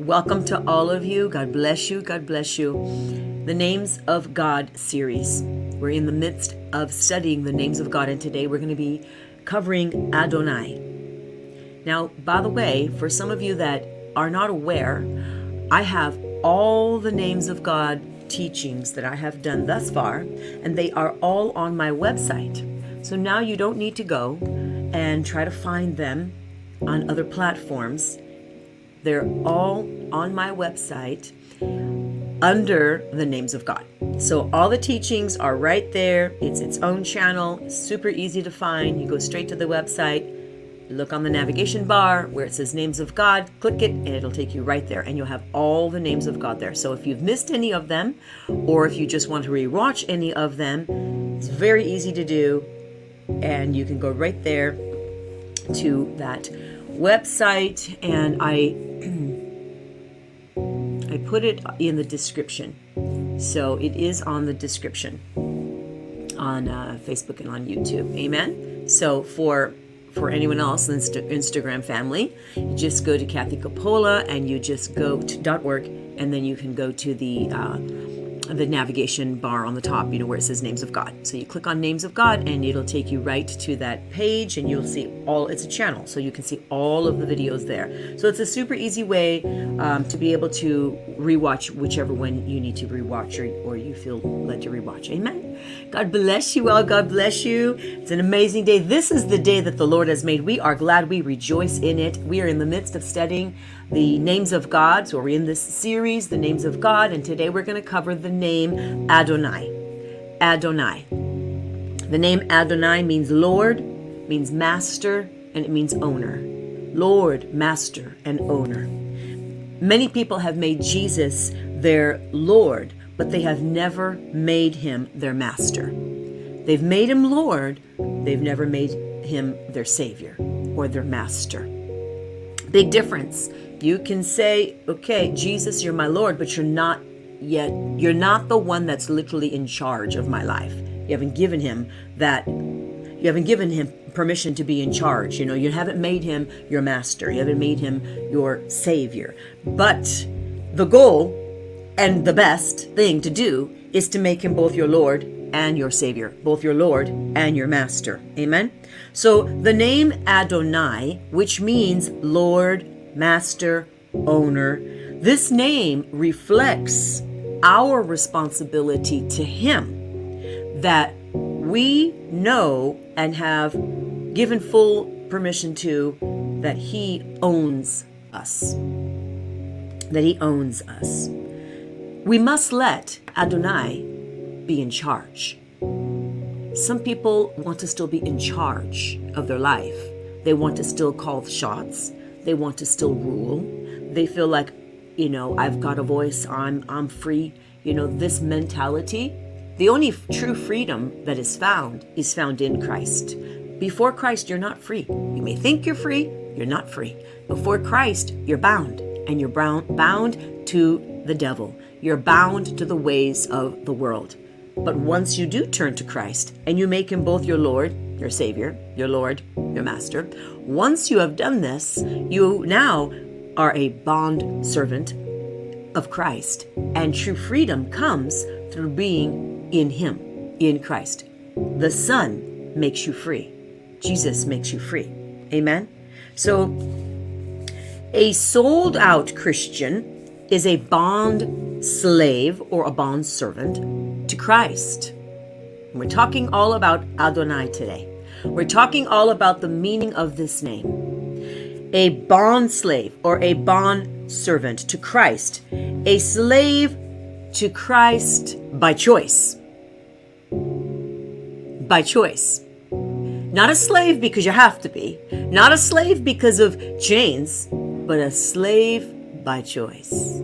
Welcome to all of you. God bless you. God bless you. The Names of God series. We're in the midst of studying the names of God, and today we're going to be covering Adonai. Now, by the way, for some of you that are not aware, I have all the names of God teachings that I have done thus far, and they are all on my website. So now you don't need to go and try to find them on other platforms. They're all on my website under the names of God. So all the teachings are right there. It's its own channel, super easy to find. You go straight to the website, look on the navigation bar where it says names of God, click it, and it'll take you right there. And you'll have all the names of God there. So if you've missed any of them, or if you just want to rewatch any of them, it's very easy to do. And you can go right there to that website and I I put it in the description. So it is on the description on uh, Facebook and on YouTube. Amen. So for for anyone else in the Instagram family, you just go to Kathy Capola and you just go to .org and then you can go to the uh, the navigation bar on the top, you know, where it says names of God. So you click on names of God and it'll take you right to that page and you'll see all, it's a channel. So you can see all of the videos there. So it's a super easy way um, to be able to rewatch whichever one you need to rewatch or, or you feel led to rewatch. Amen. God bless you all. God bless you. It's an amazing day. This is the day that the Lord has made. We are glad we rejoice in it. We are in the midst of studying the names of God. So we're in this series, the names of God, and today we're going to cover the name Adonai. Adonai. The name Adonai means Lord, means master, and it means owner. Lord, master, and owner. Many people have made Jesus their Lord, but they have never made him their master. They've made him Lord, they've never made him their Savior or their master. Big difference. You can say, okay, Jesus, you're my Lord, but you're not yet, you're not the one that's literally in charge of my life. You haven't given him that, you haven't given him permission to be in charge. You know, you haven't made him your master, you haven't made him your savior. But the goal and the best thing to do is to make him both your Lord and your Savior, both your Lord and your Master. Amen? So the name Adonai, which means Lord, master, owner. This name reflects our responsibility to Him that we know and have given full permission to that He owns us. That He owns us. We must let Adonai be in charge. Some people want to still be in charge of their life. They want to still call the shots. They want to still rule. They feel like, you know, I've got a voice, I'm I'm free. You know, this mentality, the only true freedom that is found is found in Christ. Before Christ, you're not free. You may think you're free, you're not free. Before Christ, you're bound, and you're bound to the devil. You're bound to the ways of the world. But once you do turn to Christ and you make him both your Lord, your Savior, your Lord, your Master, once you have done this, you now are a bond servant of Christ. And true freedom comes through being in Him, in Christ. The Son makes you free, Jesus makes you free. Amen? So, a sold out Christian is a bond slave or a bond servant to Christ. We're talking all about Adonai today. We're talking all about the meaning of this name. A bond slave or a bond servant to Christ, a slave to Christ by choice. By choice. Not a slave because you have to be, not a slave because of chains, but a slave by choice.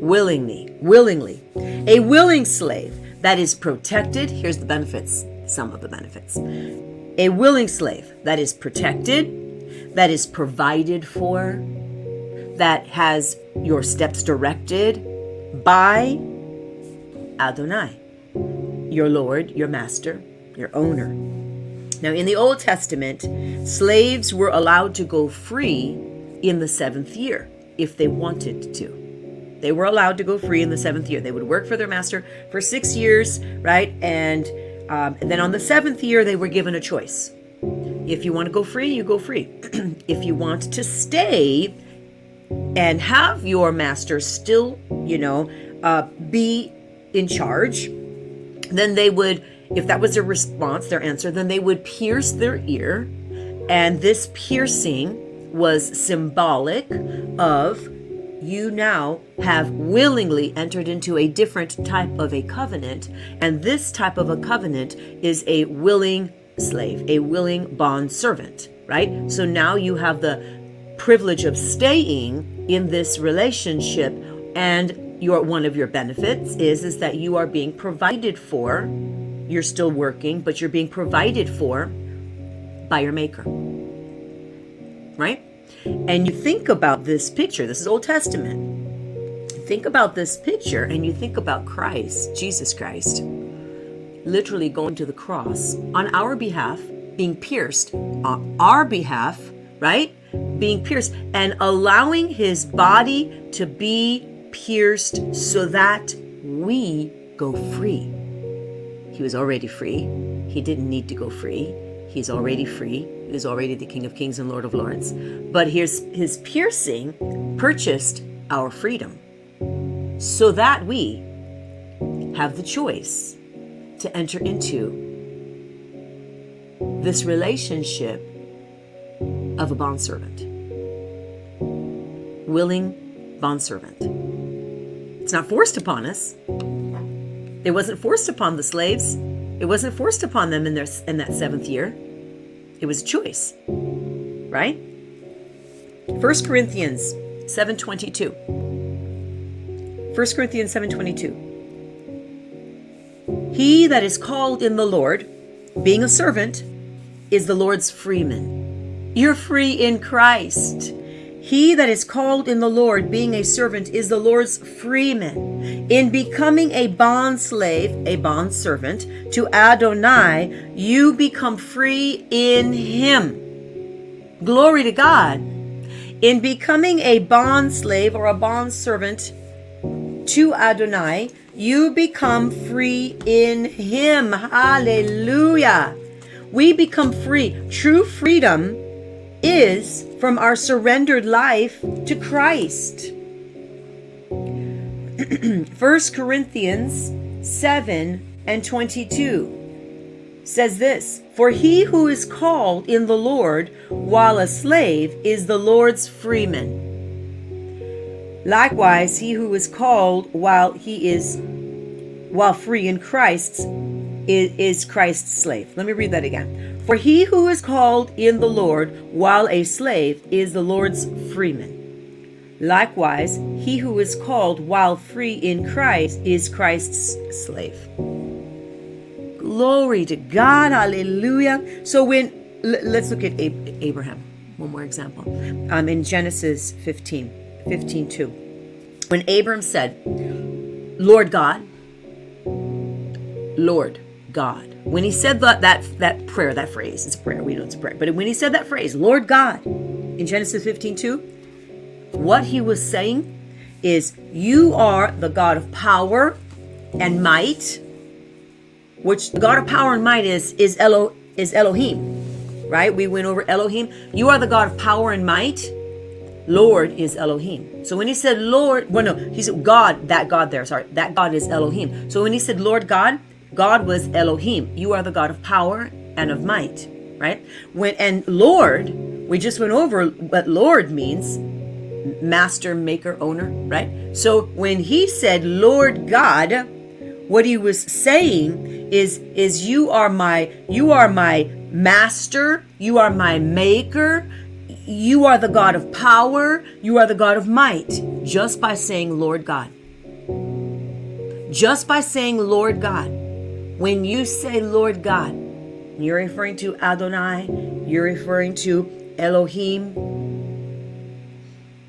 Willingly, willingly. A willing slave that is protected. Here's the benefits, some of the benefits. A willing slave that is protected, that is provided for, that has your steps directed by Adonai, your Lord, your master, your owner. Now, in the Old Testament, slaves were allowed to go free in the seventh year. if they wanted to. They were allowed to go free in the seventh year. They would work for their master for six years, right? And, um, and then on the seventh year, they were given a choice. If you want to go free, you go free. if you want to stay and have your master still, you know, uh, be in charge, then they would, if that was their response, their answer, then they would pierce their ear. And this piercing was symbolic of you now have willingly entered into a different type of a covenant. And this type of a covenant is a willing slave, a willing bond servant, right? So now you have the privilege of staying in this relationship and your one of your benefits is is that you are being provided for you're still working but you're being provided for by your maker right and you think about this picture, this is Old Testament. Think about this picture and you think about Christ, Jesus Christ, literally going to the cross on our behalf, being pierced on our behalf, right? Being pierced and allowing his body to be pierced so that we go free. He was already free. He didn't need to go free. He's already free is already the King of Kings and Lord of Lords. But his, his piercing purchased our freedom so that we have the choice to enter into this relationship of a bondservant. Willing bondservant. It's not forced upon us. It wasn't forced upon the slaves. It wasn't forced upon them in their in that seventh year. It was a choice, right? 1 Corinthians 7:22. 1 Corinthians 7:22. He that is called in the Lord, being a servant, is the Lord's freeman. You're free in Christ. He that is called in the Lord, being a servant, is the Lord's freeman. In becoming a bond slave, a bond servant to Adonai, you become free in Him. Glory to God. In becoming a bond slave or a bond servant to Adonai, you become free in Him. Hallelujah. We become free. True freedom is from our surrendered life to Christ. 1 Corinthians 7 and 22 says this For he who is called in the Lord while a slave is the Lord's freeman. Likewise, he who is called while he is while free in Christ's is, is Christ's slave. Let me read that again. For he who is called in the Lord while a slave is the Lord's freeman. Likewise, he who is called while free in Christ is Christ's slave. Glory to God. Hallelujah. So when let's look at Abraham. One more example. Um, in Genesis 15, 15 2. When Abram said, Lord God, Lord, God. When he said that, that, that prayer, that phrase, it's a prayer, we know it's a prayer, but when he said that phrase, Lord God, in Genesis 15 2, what he was saying is, You are the God of power and might, which the God of power and might is, is, Elo, is Elohim, right? We went over Elohim. You are the God of power and might. Lord is Elohim. So when he said Lord, well, no, he said God, that God there, sorry, that God is Elohim. So when he said Lord God, God was Elohim. You are the God of power and of might, right? When and Lord, we just went over what Lord means master, maker, owner, right? So when he said Lord God, what he was saying is is you are my you are my master, you are my maker, you are the God of power, you are the God of might just by saying Lord God. Just by saying Lord God. When you say Lord God, you're referring to Adonai, you're referring to Elohim.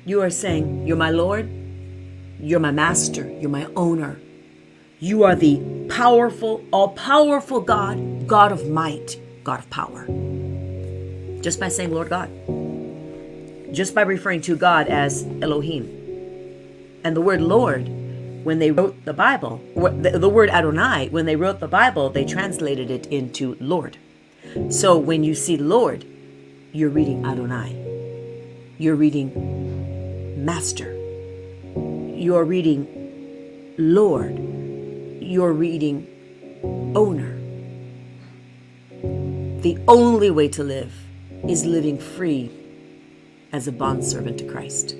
You are saying, You're my Lord, you're my master, you're my owner. You are the powerful, all powerful God, God of might, God of power. Just by saying, Lord God. just by referring to God as Elohim. And the word Lord, when they wrote the Bible, the, the word Adonai, when they wrote the Bible, they translated it into Lord. So when you see Lord, you're reading Adonai. You're reading Master. You're reading Lord. You're reading Owner. The only way to live is living free as a bondservant to Christ.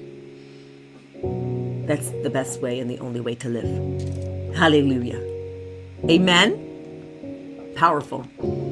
That's the best way and the only way to live. Hallelujah. Amen. Powerful.